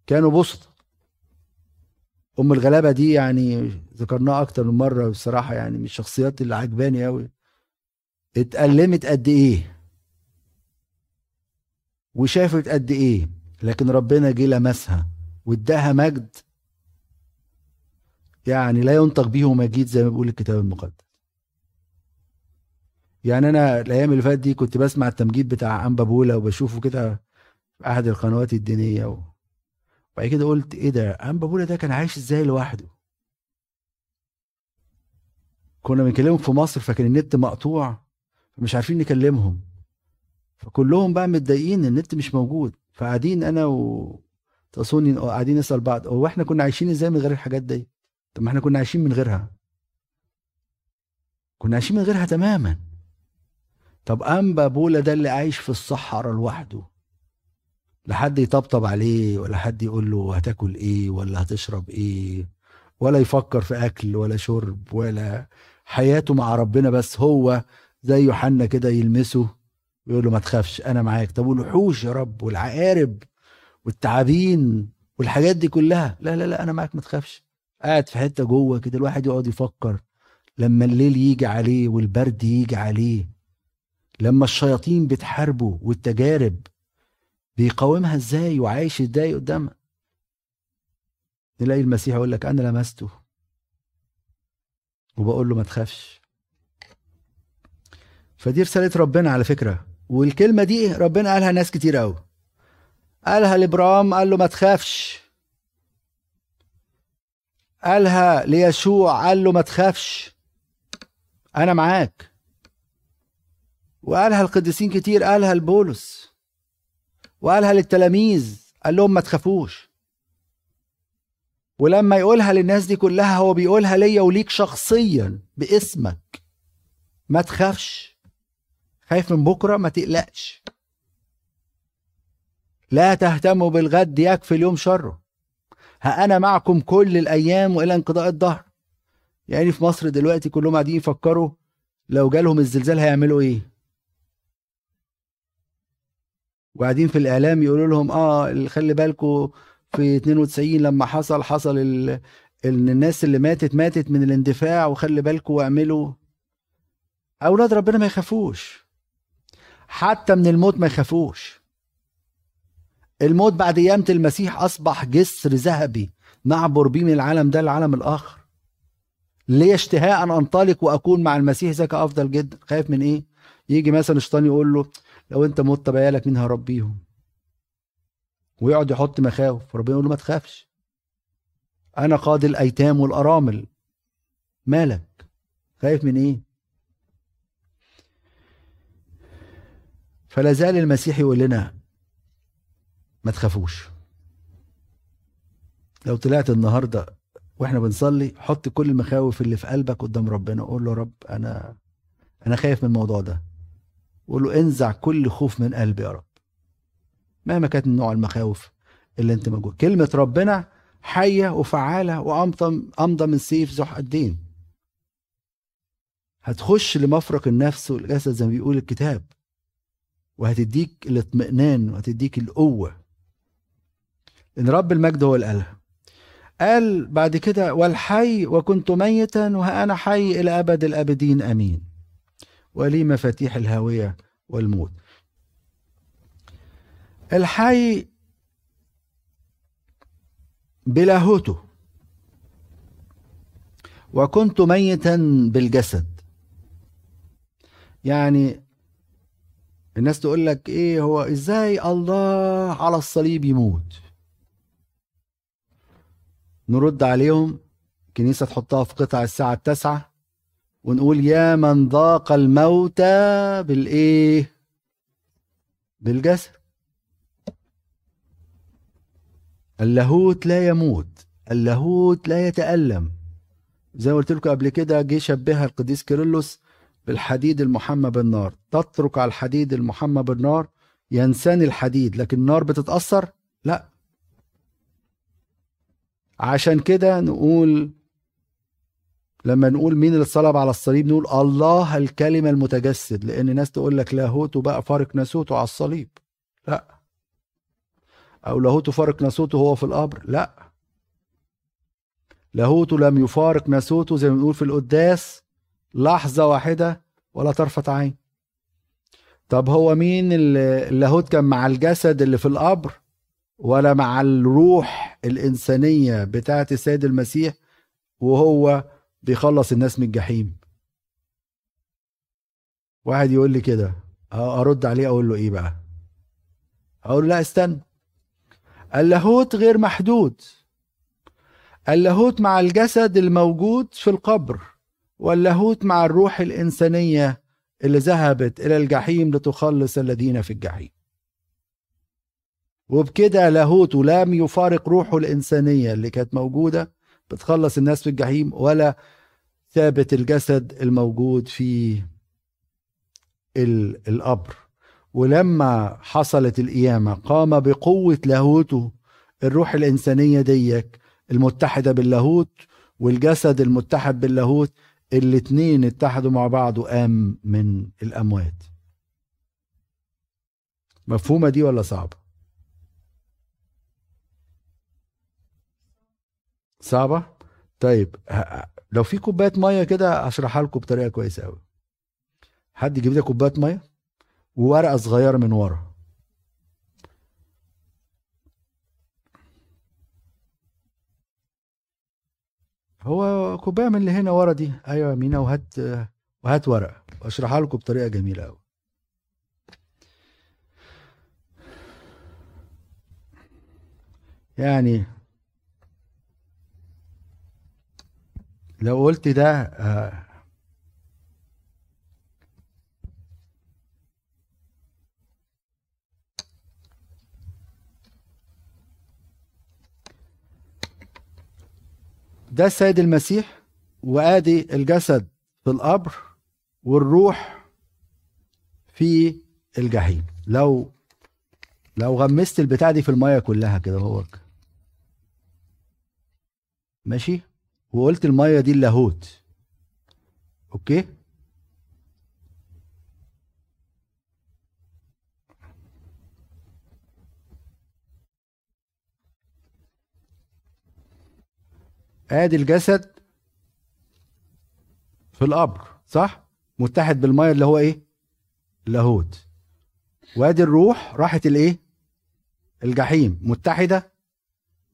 كانوا بسطة. أم الغلابة دي يعني ذكرناها أكتر من مرة بصراحة يعني من الشخصيات اللي عجباني قوي اتألمت قد إيه؟ وشافت قد إيه؟ لكن ربنا جه لمسها واداها مجد. يعني لا ينطق به مجيد زي ما بيقول الكتاب المقدس. يعني أنا الأيام اللي فاتت دي كنت بسمع التمجيد بتاع أنبا بولا وبشوفه كده في أحد القنوات الدينية و... وبعد كده قلت إيه ده انبا بولا ده كان عايش إزاي لوحده؟ كنا بنكلمهم في مصر فكان النت مقطوع فمش عارفين نكلمهم. فكلهم بقى متضايقين النت مش موجود. فقاعدين أنا و تصوني قاعدين نسأل بعض هو إحنا كنا عايشين إزاي من غير الحاجات دي؟ طب ما إحنا كنا عايشين من غيرها. كنا عايشين من غيرها تماما. طب انبا بولا ده اللي عايش في الصحراء لوحده. لا حد يطبطب عليه ولا حد يقول له هتاكل إيه ولا هتشرب إيه ولا يفكر في أكل ولا شرب ولا حياته مع ربنا بس هو زي يوحنا كده يلمسه ويقول له ما تخافش أنا معاك. طب والوحوش يا رب والعقارب والتعابين والحاجات دي كلها. لا لا لا أنا معاك ما تخافش. قاعد في حتة جوه كده الواحد يقعد يفكر لما الليل يجي عليه والبرد يجي عليه لما الشياطين بتحاربه والتجارب بيقاومها إزاي وعايش إزاي قدامها؟ نلاقي المسيح يقول لك أنا لمسته. وبقول له ما تخافش. فدي رسالة ربنا على فكرة. والكلمة دي ربنا قالها ناس كتير قوي قالها لإبراهيم قال له ما تخافش. قالها ليشوع قال له ما تخافش. أنا معاك. وقالها القديسين كتير قالها لبولس. وقالها للتلاميذ قال لهم ما تخافوش. ولما يقولها للناس دي كلها هو بيقولها ليا وليك شخصيا باسمك. ما تخافش. خايف من بكرة ما تقلقش. لا تهتموا بالغد يكفي اليوم شره. ها أنا معكم كل الأيام وإلى انقضاء الدهر. يعني في مصر دلوقتي كلهم قاعدين يفكروا لو جالهم الزلزال هيعملوا إيه؟ وقاعدين في الإعلام يقولوا لهم آه خلي بالكم في 92 لما حصل حصل ال... الناس اللي ماتت ماتت من الاندفاع وخلي بالكم واعملوا أولاد ربنا ما يخافوش. حتى من الموت ما يخافوش. الموت بعد قيامة المسيح أصبح جسر ذهبي نعبر بيه من العالم ده للعالم الآخر. ليه اشتهاء أن أنطلق وأكون مع المسيح ذاك أفضل جدا. خايف من إيه؟ يجي مثلا الشيطان يقول له لو أنت مت بقالك مين هربيهم ويقعد يحط مخاوف ربنا يقول له ما تخافش. أنا قاضي الأيتام والأرامل. مالك؟ خايف من إيه؟ فلا زال المسيح يقول لنا ما تخافوش. لو طلعت النهارده وإحنا بنصلي حط كل المخاوف اللي في قلبك قدام ربنا. قول له رب أنا أنا خايف من الموضوع ده. قول له انزع كل خوف من قلبي يا رب. مهما كانت نوع المخاوف اللي انت موجود. كلمة ربنا حية وفعالة وامضى أمضى من سيف ذو حدين هتخش لمفرق النفس والجسد زي ما بيقول الكتاب. وهتديك الاطمئنان وهتديك القوة. إن رب المجد هو اللي قالها قال بعد كده والحي وكنت ميتا وها أنا حي إلى أبد الأبدين آمين. ولي مفاتيح الهاويه والموت. الحي بلاهوته وكنت ميتا بالجسد. يعني الناس تقول لك إيه هو إزاي الله على الصليب يموت؟ نرد عليهم كنيسة تحطها في قطع الساعة التاسعة. ونقول يا من ضاق الموت بالإيه؟ بالجسد اللاهوت لا يموت اللاهوت لا يتألم. زي ما قلت لكم قبل كده جه شبهها القديس كيرلس بالحديد المحمى بالنار. تترك على الحديد المحمى بالنار ينساني الحديد لكن النار بتتأثر؟ لا. عشان كده نقول لما نقول مين اللي صلب على الصليب نقول الله الكلمة المتجسد لأن ناس تقول لك لاهوته بقى فارق ناسوته على الصليب. لا. أو لاهوته فارق ناسوته هو في القبر. لا. لاهوته لم يفارق ناسوته زي ما بنقول في القداس لحظة واحدة ولا طرفة عين. طب هو مين اللاهوت كان مع الجسد اللي في القبر ولا مع الروح الإنسانية بتاعة السيد المسيح وهو بيخلص الناس من الجحيم. واحد يقول لي كده أرد عليه أقول له إيه بقى؟ أقول له لا استنى. اللاهوت غير محدود. اللاهوت مع الجسد الموجود في القبر واللاهوت مع الروح الإنسانية اللي ذهبت إلى الجحيم لتخلص الذين في الجحيم. وبكده لاهوته لم يفارق روحه الإنسانية اللي كانت موجودة بتخلص الناس في الجحيم ولا ثابت الجسد الموجود في القبر. ولما حصلت القيامة قام بقوة لاهوته الروح الإنسانية ديك المتحدة باللاهوت والجسد المتحد باللاهوت الاتنين اتحدوا مع بعض وقام من الأموات. مفهومة دي ولا صعبة؟ صعبة؟ طيب لو في كوباية مية كده اشرحها لكم بطريقة كويسة قوي حد يجيب لي كوباية مية وورقة صغيرة من ورا. هو كوباية من اللي هنا ورا دي. أيوه يا مينا وهات وهات ورقة. وأشرحها لكم بطريقة جميلة قوي يعني لو قلت ده آه ده السيد المسيح وآدي الجسد في القبر والروح في الجحيم. لو لو غمست البتاع دي في المية كلها كده هو ماشي؟ وقلت المية دي اللاهوت. أوكي؟ آدي الجسد في القبر صح؟ متحد بالمية اللي هو إيه؟ لاهوت وآدي الروح راحت الإيه؟ الجحيم متحدة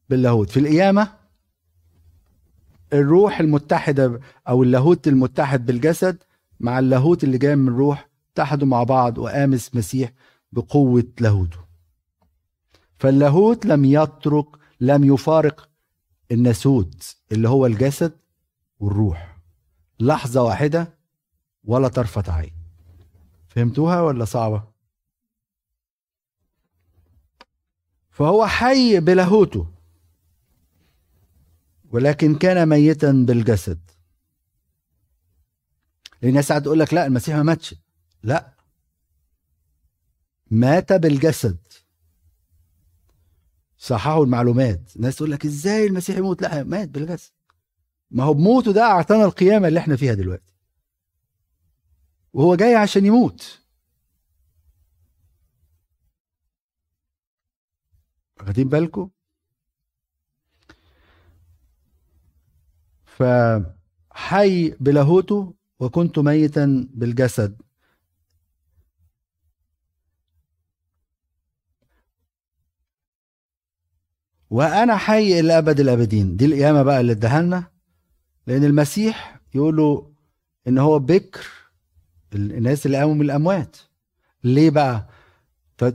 باللاهوت. في القيامة الروح المتحدة أو اللاهوت المتحد بالجسد مع اللاهوت اللي جاي من الروح اتحدوا مع بعض وقامس مسيح بقوة لاهوته. فاللاهوت لم يترك لم يفارق الناسوت اللي هو الجسد والروح. لحظة واحدة ولا طرفة عين. فهمتوها ولا صعبة؟ فهو حي بلاهوته. ولكن كان ميتا بالجسد. لأن ساعات تقول لك لا المسيح ما ماتش. لا. مات بالجسد. صححوا المعلومات. الناس تقول لك إزاي المسيح يموت؟ لا مات بالجسد. ما هو بموته ده أعطانا القيامة اللي إحنا فيها دلوقتي. وهو جاي عشان يموت. واخدين بالكم؟ فحي بلاهوته وكنت ميتا بالجسد. وأنا حي إلى أبد الأبدين. دي القيامة بقى اللي اداها لنا. لأن المسيح يقولوا إن هو بكر الناس اللي قاموا من الأموات. ليه بقى؟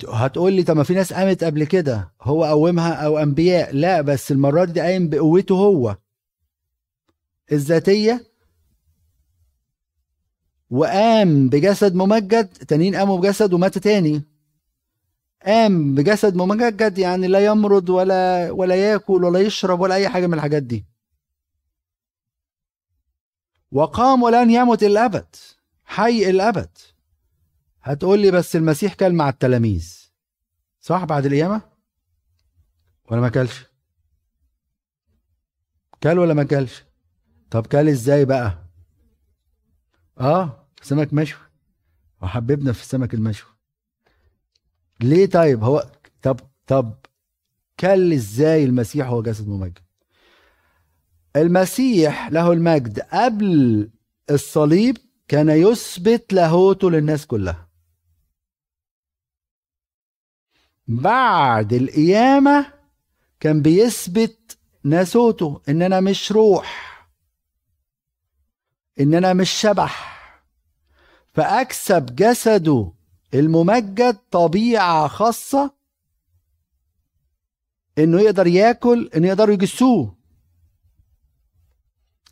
هتقول لي طب ما في ناس قامت قبل كده. هو قومها أو أنبياء. لا بس المرة دي قايم بقوته هو. الذاتية وقام بجسد ممجد تانيين قاموا بجسد ومات تاني. قام بجسد ممجد يعني لا يمرض ولا ولا ياكل ولا يشرب ولا أي حاجة من الحاجات دي. وقام ولن يمت الأبد حي الأبد. هتقول لي بس المسيح كان مع التلاميذ صح بعد القيامة؟ ولا ما كلش؟ كل ولا ما كلش؟ طب كل إزاي بقى؟ آه سمك مشوي. وحببنا في السمك المشوي. ليه طيب؟ هو طب طب كل إزاي المسيح هو جسد ممجد؟ المسيح له المجد قبل الصليب كان يثبت لاهوته للناس كلها. بعد القيامة كان بيثبت ناسوته إن أنا مش روح. إن أنا مش شبح فأكسب جسده الممجد طبيعة خاصة إنه يقدر ياكل إنه يقدروا يجسوه.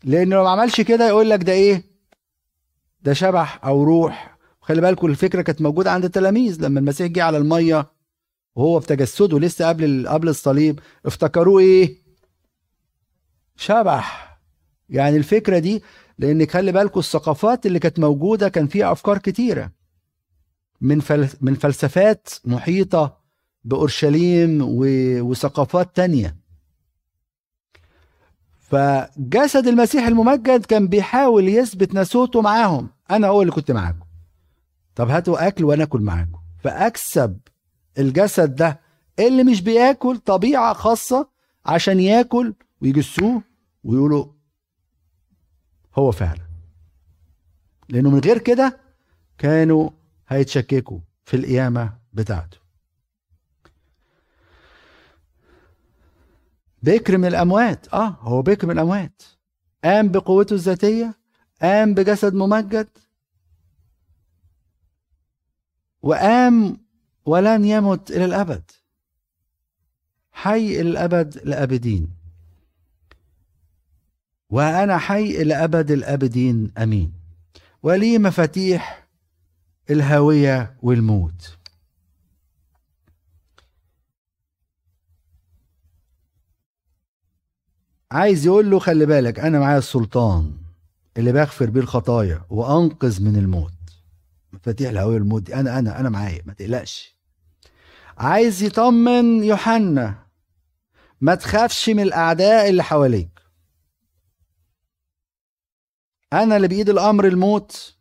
لأنه لو ما عملش كده يقول لك ده إيه؟ ده شبح أو روح. خلي بالكم الفكرة كانت موجودة عند التلاميذ لما المسيح جه على المية وهو في تجسده لسه قبل قبل الصليب افتكروه إيه؟ شبح. يعني الفكرة دي لأن خلي بالكم الثقافات اللي كانت موجوده كان فيها افكار كتيره. من فل... من فلسفات محيطة بأورشليم و... وثقافات تانية. فجسد المسيح الممجد كان بيحاول يثبت ناسوته معاهم. أنا هو اللي كنت معاكم. طب هاتوا أكل وأنا أكل معاكم. فأكسب الجسد ده. اللي مش بياكل طبيعة خاصة عشان ياكل ويجسوه ويقولوا هو فعلا. لأنه من غير كده كانوا هيتشككوا في القيامة بتاعته. بكر من الأموات آه هو بكر من الأموات. قام بقوته الذاتية قام بجسد ممجد وقام ولن يمت إلى الأبد. حي إلى الأبد الأبدين وأنا حي إلى أبد الأبدين أمين. ولي مفاتيح الهاوية والموت. عايز يقول له خلي بالك أنا معايا السلطان اللي بغفر بيه الخطايا وأنقذ من الموت. مفاتيح الهوية والموت دي أنا أنا أنا معايا ما تقلقش. عايز يطمن يوحنا ما تخافش من الأعداء اللي حواليك. أنا اللي بإيد الأمر الموت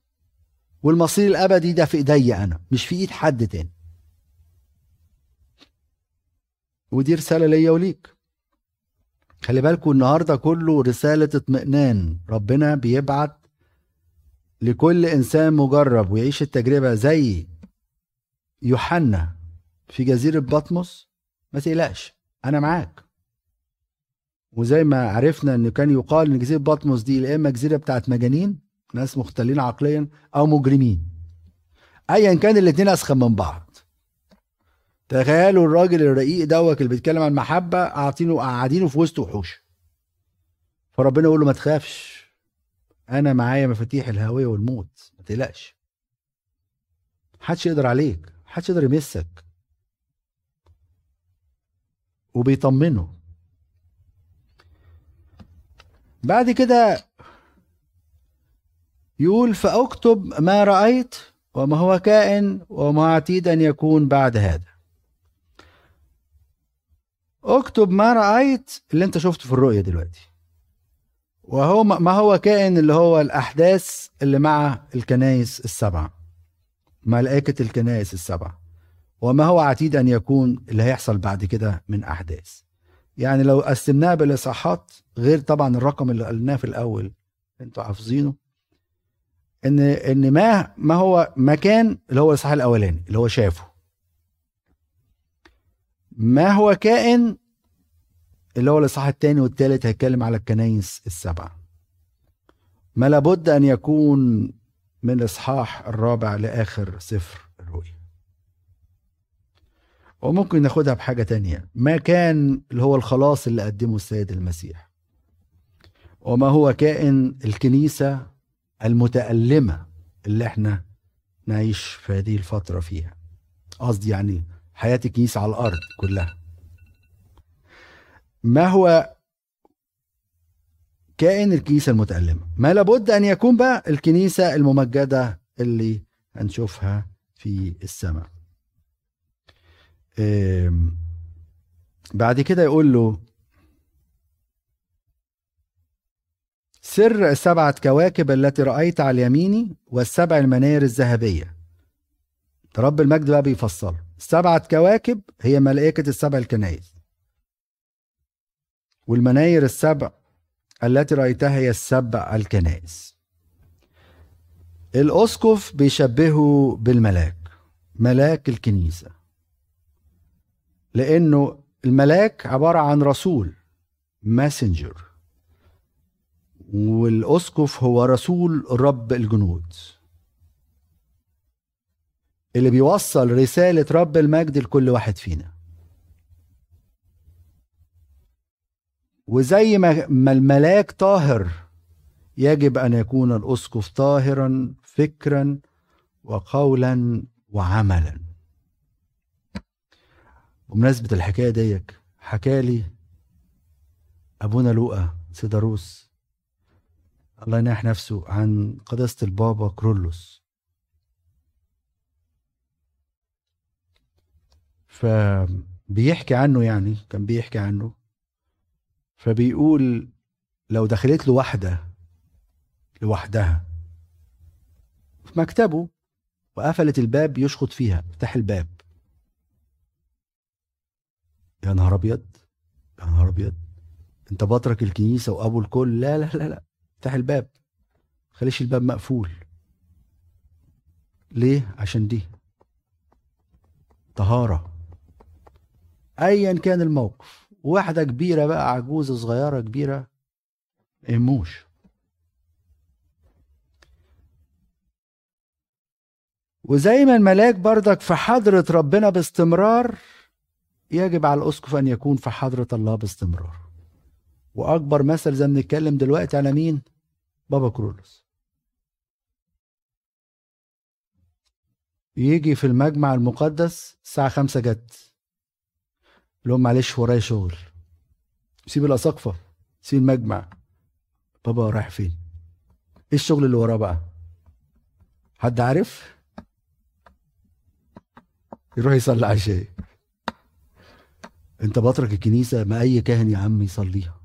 والمصير الأبدي ده في إيديا أنا مش في إيد حد تاني. ودي رسالة ليا وليك. خلي بالكم النهارده كله رسالة اطمئنان. ربنا بيبعت لكل إنسان مجرب ويعيش التجربة زي يوحنا في جزيرة بطمس. ما تقلقش أنا معاك. وزي ما عرفنا إن كان يقال إن جزيرة بطمس دي يا إما جزيرة بتاعت مجانين ناس مختلين عقليا أو مجرمين. أيا كان الاتنين أسخن من بعض. تخيلوا الراجل الرقيق دوت اللي بيتكلم عن المحبة قاعدينه قاعدينه في وسط وحوش. فربنا يقول له ما تخافش. أنا معايا مفاتيح الهوية والموت ما تقلقش. محدش يقدر عليك محدش يقدر يمسك. وبيطمنه. بعد كده يقول فأكتب ما رأيت وما هو كائن وما عتيد أن يكون بعد هذا. اكتب ما رأيت اللي انت شفته في الرؤية دلوقتي. وهو ما هو كائن اللي هو الأحداث اللي مع الكنايس السبعة. ملائكة الكنائس السبعة. وما هو عتيد أن يكون اللي هيحصل بعد كده من أحداث. يعني لو قسمناها بالإصحاحات غير طبعا الرقم اللي قلناه في الأول أنتوا حافظينه إن إن ما ما هو مكان اللي هو الإصحاح الأولاني اللي هو شافه. ما هو كائن اللي هو الإصحاح الثاني والثالث هيتكلم على الكنايس السبعة. ما لابد أن يكون من الإصحاح الرابع لآخر سفر وممكن ناخدها بحاجة تانية. ما كان اللي هو الخلاص اللي قدمه السيد المسيح. وما هو كائن الكنيسة المتألمة اللي إحنا نعيش في هذه الفترة فيها. قصدي يعني حياة الكنيسة على الأرض كلها. ما هو كائن الكنيسة المتألمة؟ ما لابد أن يكون بقى الكنيسة الممجدة اللي هنشوفها في السماء. بعد كده يقول له سر السبعة كواكب التي رأيت على اليمين والسبع المناير الذهبية. رب المجد بقى بيفصل سبعة كواكب هي ملائكة السبع الكنائس. والمناير السبع التي رأيتها هي السبع الكنائس. الأسقف بيشبهه بالملاك ملاك الكنيسة. لأنه الملاك عبارة عن رسول ماسنجر والأسقف هو رسول رب الجنود. اللي بيوصل رسالة رب المجد لكل واحد فينا. وزي ما الملاك طاهر يجب أن يكون الأسقف طاهرا فكرا وقولا وعملا. بمناسبة الحكاية ديك حكالي أبونا لوقا سيداروس الله يناح نفسه عن قداسة البابا كرولوس. فبيحكي عنه يعني كان بيحكي عنه. فبيقول لو دخلت له واحدة لوحدها في مكتبه وقفلت الباب يشخط فيها فتح الباب. يا نهار أبيض يا نهار أبيض. أنت بطرك الكنيسة وأبو الكل لا لا لا لا. افتح الباب. خليش الباب مقفول. ليه؟ عشان دي. طهارة. ايا كان الموقف. واحدة كبيرة بقى عجوزة صغيرة كبيرة. يهموش وزي ما الملاك بردك في حضرة ربنا باستمرار يجب على الأسقف أن يكون في حضرة الله باستمرار وأكبر مثل زي ما بنتكلم دلوقتي على مين؟ بابا كرولوس يجي في المجمع المقدس الساعة خمسة جت لهم معلش ورايا شغل سيب الأساقفة سيب المجمع بابا رايح فين؟ إيه الشغل اللي وراه بقى؟ حد عارف؟ يروح يصلي عشاء انت بترك الكنيسة ما أي كاهن يا عم يصليها.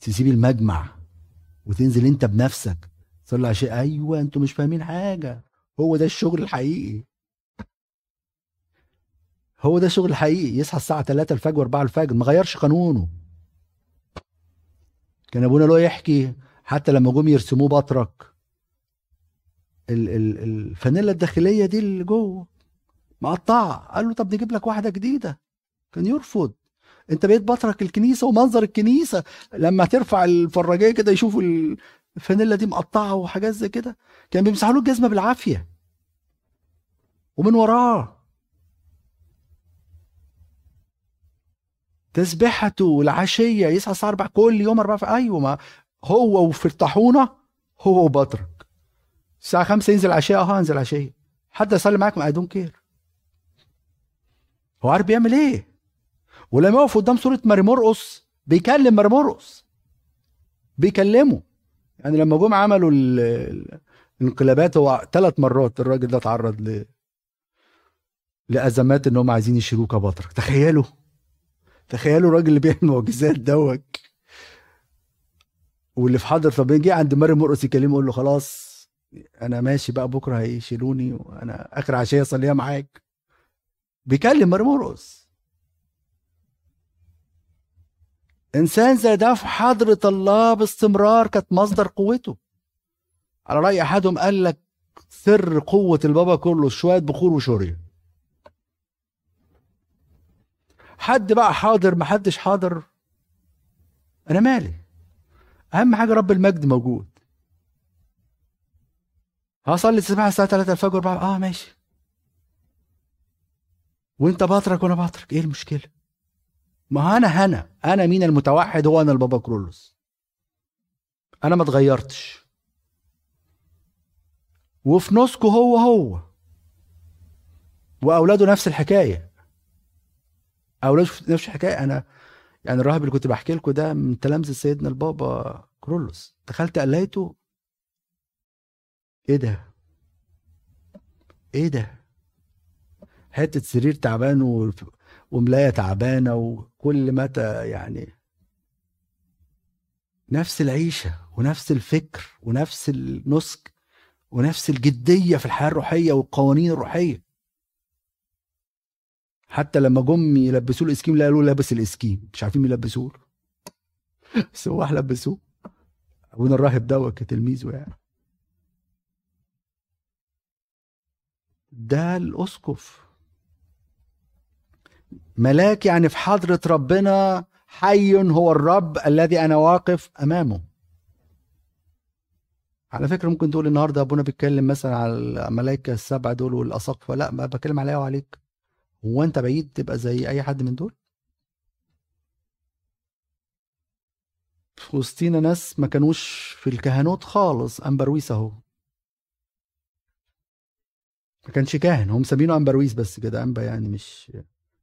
تسيب المجمع وتنزل انت بنفسك. تصلي عشاء أيوه أنتوا مش فاهمين حاجة. هو ده الشغل الحقيقي. هو ده الشغل الحقيقي. يصحى الساعة 3 الفجر و4 الفجر. ما غيرش قانونه. كان أبونا له يحكي حتى لما جم يرسموه بطرك. الفانيلا الداخلية دي اللي جوه. مقطعة. قال له طب نجيب لك واحدة جديدة. كان يرفض. انت بقيت بطرك الكنيسة ومنظر الكنيسة. لما ترفع الفراجية كده يشوفوا الفانيلا دي مقطعة وحاجات زي كده كان بيمسحوا له الجزمة بالعافية. ومن وراه. تسبيحته والعشية يصحى الساعة 4 كل يوم 4 أيوه ما هو وفي الطاحونه هو وبطرك. الساعة 5 ينزل عشية آه انزل عشية. حد يصلي معاك؟ ما دون كير هو عارف بيعمل إيه؟ ولما يقف قدام صورة ماري مرقص بيكلم ماري مرقص. بيكلمه. يعني لما جم عملوا الانقلابات هو ثلاث مرات الراجل ده اتعرض ل لأزمات إن هم عايزين يشيلوه كبطرك تخيلوا. تخيلوا الراجل اللي بيعمل معجزات دوت. واللي في حضر طب جه عند ماري مرقص يكلمه يقول له خلاص أنا ماشي بقى بكرة هيشيلوني وأنا آخر عشية أصليها معاك. بيكلم ماري مرقص. إنسان زي ده في حضرة الله باستمرار كانت مصدر قوته. على رأي أحدهم قال لك سر قوة البابا كله شوية بخور وشورية. حد بقى حاضر محدش حاضر؟ أنا مالي. أهم حاجة رب المجد موجود. هصلي السباحه الساعة 3 الفجر بعد آه ماشي. وأنت بطرك وأنا بطرك. إيه المشكلة؟ ما أنا هنا؟ أنا مين المتوحد؟ هو أنا البابا كرولوس. أنا ما اتغيرتش. وفي نسكه هو هو. وأولاده نفس الحكاية. أولاده نفس الحكاية. أنا يعني الراهب اللي كنت بحكي لكم ده من تلامذة سيدنا البابا كرولوس. دخلت قليته. إيه ده؟ إيه ده؟ حتة سرير تعبان. وملاية تعبانة وكل متى يعني نفس العيشة ونفس الفكر ونفس النسك ونفس الجدية في الحياة الروحية والقوانين الروحية. حتى لما جم يلبسوه الاسكيم لا قالوا لابس الاسكيم مش عارفين يلبسوه بس هو لبسوه. أبونا الراهب دوت كتلميذه يعني. ده الأسقف. ملاك يعني في حضرة ربنا حي هو الرب الذي أنا واقف أمامه. على فكرة ممكن تقول النهاردة أبونا بيتكلم مثلا على الملائكة السبعة دول والأساقفة لا ما بتكلم عليها وعليك. هو أنت بعيد تبقى زي أي حد من دول؟ في وسطينا ناس ما كانوش في الكهنوت خالص أمبرويس أهو. ما كانش كاهن هم مسمينه أمبرويس بس كده أنبا يعني مش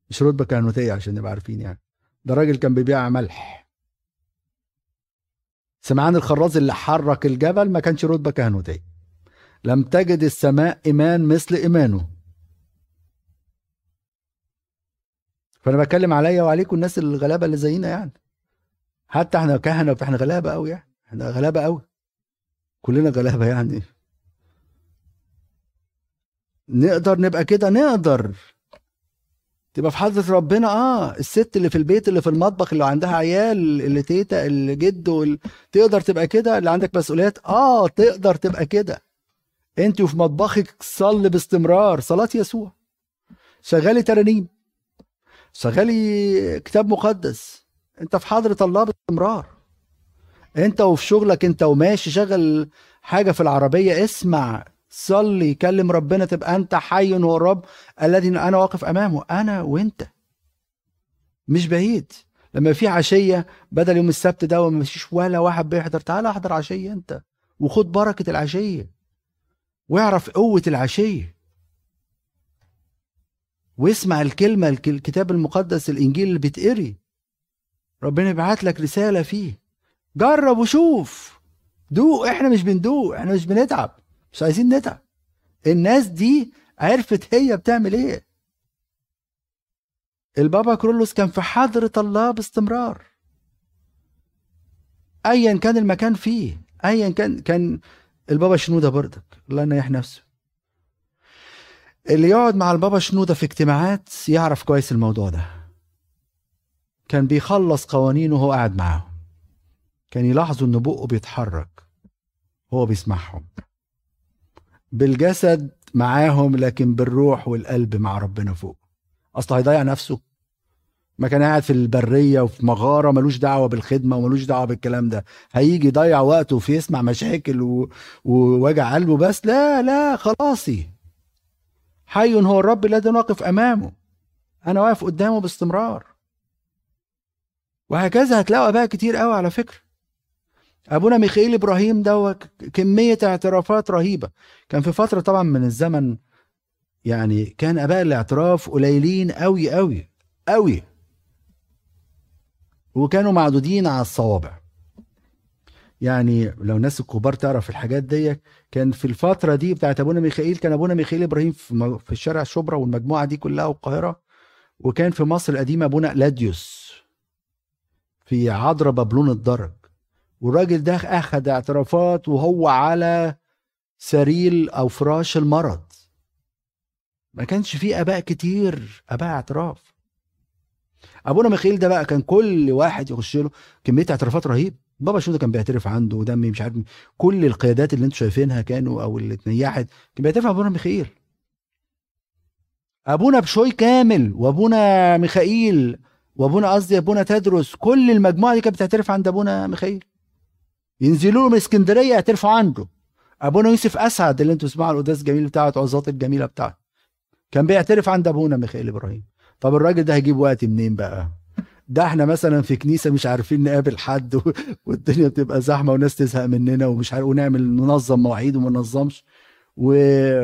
مش رتبة كهنوتيه عشان نبقى عارفين يعني. ده راجل كان بيبيع ملح. سمعان الخراز اللي حرك الجبل ما كانش رتبة كهنوتيه لم تجد السماء إيمان مثل إيمانه. فأنا بتكلم عليا وعليكم الناس الغلابة اللي زينا يعني. حتى إحنا كهنة إحنا غلابة قوي يعني. إحنا غلابة قوي كلنا غلابة يعني. نقدر نبقى كده؟ نقدر. تبقى في حضرة ربنا. آه الست اللي في البيت اللي في المطبخ اللي عندها عيال اللي تيتا اللي جد اللي تقدر تبقى كده؟ اللي عندك مسؤوليات؟ آه تقدر تبقى كده. أنت وفي مطبخك صلي باستمرار. صلاة يسوع. شغالي ترانيم. شغالي كتاب مقدس. أنت في حضرة الله باستمرار. أنت وفي شغلك أنت وماشي. شغل حاجة في العربية اسمع صلي كلم ربنا تبقى أنت حي هو الرب الذي أنا واقف أمامه أنا وأنت. مش بعيد. لما في عشية بدل يوم السبت ده وما فيش ولا واحد بيحضر تعال احضر عشية أنت وخد بركة العشية واعرف قوة العشية. واسمع الكلمة الكتاب المقدس الإنجيل اللي بيتقري. ربنا يبعت لك رسالة فيه. جرب وشوف. دوق إحنا مش بندوق إحنا مش بنتعب. مش عايزين نتعب. الناس دي عرفت هي بتعمل إيه. البابا كرولوس كان في حضرة الله باستمرار ايا كان المكان فيه ايا كان كان البابا شنودة بردك الله ينيح نفسه. اللي يقعد مع البابا شنودة في اجتماعات يعرف كويس الموضوع ده. كان بيخلص قوانينه وهو قاعد معاهم. كان يلاحظوا إن بقه بيتحرك هو بيسمعهم. بالجسد معاهم لكن بالروح والقلب مع ربنا فوق. أصل هيضيع نفسه. ما كان قاعد في البرية وفي مغارة ملوش دعوة بالخدمة وملوش دعوة بالكلام ده. هيجي يضيع وقته في يسمع مشاكل و... ووجع قلبه بس لا لا خلاصي. حي هو الرب الذي نقف أمامه. أنا واقف قدامه باستمرار. وهكذا هتلاقوا أباء كتير قوي على فكرة. أبونا ميخائيل إبراهيم ده كمية اعترافات رهيبة. كان في فترة طبعا من الزمن يعني كان أباء الاعتراف قليلين قوي قوي قوي وكانوا معدودين على الصوابع. يعني لو الناس الكبار تعرف الحاجات دي كان في الفترة دي بتاعت أبونا ميخائيل كان أبونا ميخائيل إبراهيم في, في الشارع شبرا والمجموعة دي كلها والقاهرة. وكان في مصر القديمة أبونا لاديوس في عذراء بابلون الدرج. والراجل ده اخذ اعترافات وهو على سرير أو فراش المرض. ما كانش فيه أباء كتير أباء اعتراف. ابونا ميخائيل ده بقى كان كل واحد يخش له كمية اعترافات رهيب. بابا شنودة كان بيعترف عنده ودمي مش عارف كل القيادات اللي أنتم شايفينها كانوا أو اللي اتنيحت كان بيعترف ابونا ميخائيل ابونا بشوي كامل وأبونا ميخائيل وأبونا قصدي أبونا تدرس كل المجموعة دي كانت بتعترف عند أبونا ميخائيل. ينزلوا له من اسكندرية يعترفوا عنده. أبونا يوسف أسعد اللي أنتوا تسمعوا القداس الجميل بتاعته عظات الجميلة بتاعته. كان بيعترف عند أبونا ميخائيل إبراهيم. طب الراجل ده هيجيب وقت منين بقى؟ ده إحنا مثلا في كنيسة مش عارفين نقابل حد والدنيا بتبقى زحمة وناس تزهق مننا ومش عارف ونعمل ننظم مواعيد وما ننظمش و...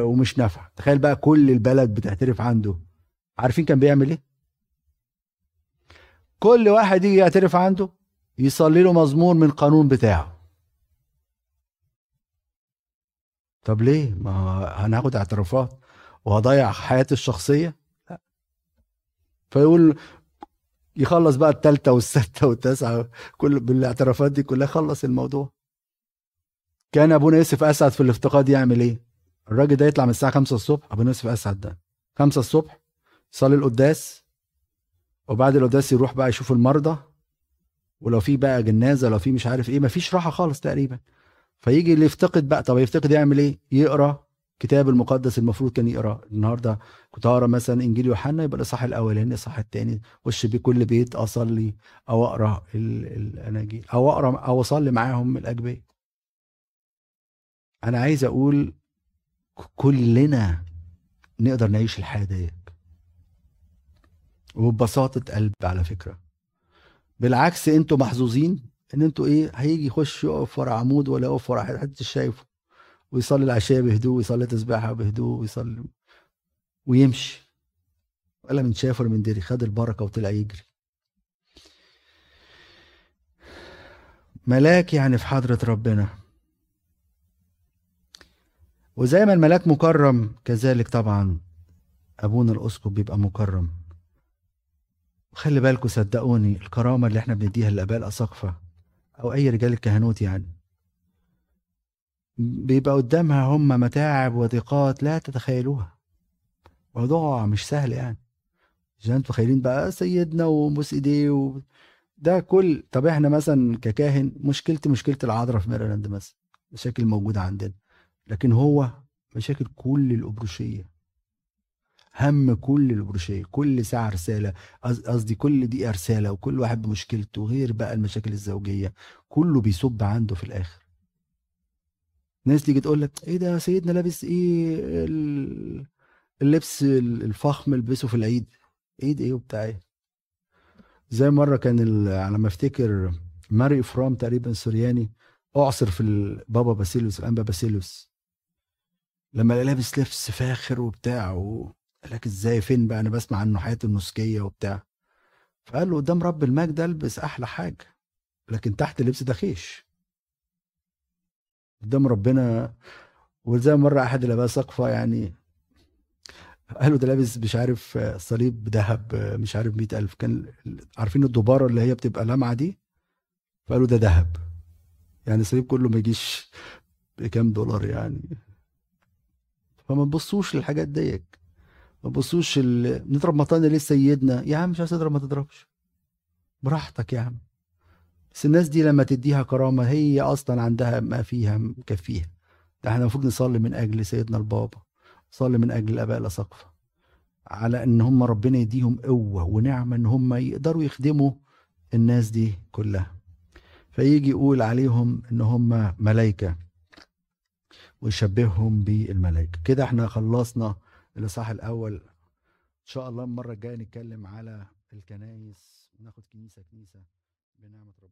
ومش نافع. تخيل بقى كل البلد بتعترف عنده. عارفين كان بيعمل إيه؟ كل واحد يجي يعترف عنده يصلي له مزمور من القانون بتاعه. طب ليه؟ ما هناخد اعترافات وهضيع حياتي الشخصية؟ لا. فيقول يخلص بقى التالتة والستة والتاسعة كل بالاعترافات دي كلها خلص الموضوع. كان ابونا يوسف أسعد في الافتقاد يعمل إيه؟ الراجل ده يطلع من الساعة 5 الصبح ابونا يوسف أسعد ده. 5 الصبح يصلي القداس وبعد القداس يروح بقى يشوف المرضى ولو في بقى جنازة لو في مش عارف إيه مفيش راحة خالص تقريبا. فيجي اللي يفتقد بقى طب يفتقد يعمل إيه؟ يقرأ كتاب المقدس المفروض كان يقرأ. النهارده كنت أقرأ مثلا إنجيل يوحنا يبقى الإصحاح الأولاني الإصحاح الثاني اخش بكل بيت أصلي أو أقرأ الأناجيل أو أقرأ أو أصلي معاهم الأجبية. أنا عايز أقول كلنا نقدر نعيش الحياة ديت. وببساطة قلب على فكرة. بالعكس أنتوا محظوظين إن أنتوا إيه هيجي يخش يقف ورا عمود ولا يقف ورا حد شايفه. ويصلي العشاء بهدوء ويصلي تسبيحة بهدوء ويصلي ويمشي. ولا من شاف ولا من دري خد البركة وطلع يجري. ملاك يعني في حضرة ربنا. وزي ما الملاك مكرم كذلك طبعا أبونا الأسقف بيبقى مكرم. وخلي بالكم صدقوني الكرامة اللي إحنا بنديها للآباء الأساقفة أو أي رجال الكهنوت يعني. بيبقى قدامها هم متاعب وضيقات لا تتخيلوها. موضوع مش سهل يعني. عشان أنتوا متخيلين بقى سيدنا وبوس إيديه و... ده كل طب إحنا مثلا ككاهن مشكلتي مشكلة العذراء في ميرلاند مثلا. مشاكل موجودة عندنا. لكن هو مشاكل كل الأبروشية. هم كل الابروشيه كل ساعة رسالة قص- قصدي كل دقيقة رسالة وكل واحد بمشكلته غير بقى المشاكل الزوجية كله بيصب عنده في الآخر. ناس تيجي تقول لك إيه ده سيدنا لابس إيه ال- اللبس الفخم ألبسه في العيد؟ عيد إيه وبتاع إيه؟ زي مرة كان على ما أفتكر ماري إفرام تقريبا سورياني أعصر في البابا باسيلوس الانبا باسيلوس لما لابس لبس فاخر وبتاع و... قال لك إزاي فين بقى؟ أنا بسمع عنه حياته النسكيه وبتاع. فقال له قدام رب المجد ألبس أحلى حاجة لكن تحت اللبس ده خيش قدام ربنا وزي مرة أحد اللي سقفة يعني قالوا ده لابس مش عارف صليب ذهب مش عارف مئة ألف. كان عارفين الدبارة اللي هي بتبقى لامعة دي؟ فقالوا ده ذهب. يعني الصليب كله ما يجيش بكام دولار يعني. فما تبصوش للحاجات ديك. ما تبصوش ال... نضرب مطانة ليه سيدنا؟ يا عم مش عايز تضرب ما تضربش. براحتك يا عم. بس الناس دي لما تديها كرامة هي أصلا عندها ما فيها مكفيها ده إحنا المفروض نصلي من أجل سيدنا البابا. نصلي من أجل الآباء الأساقفة على إن هم ربنا يديهم قوة ونعمة إن هم يقدروا يخدموا الناس دي كلها. فيجي يقول عليهم إن هم ملايكة ويشبههم بالملائكة كده إحنا خلصنا الإصحاح الأول. إن شاء الله المرة الجاية نتكلم على الكنايس وناخد كنيسة كنيسة بنعمة ربنا.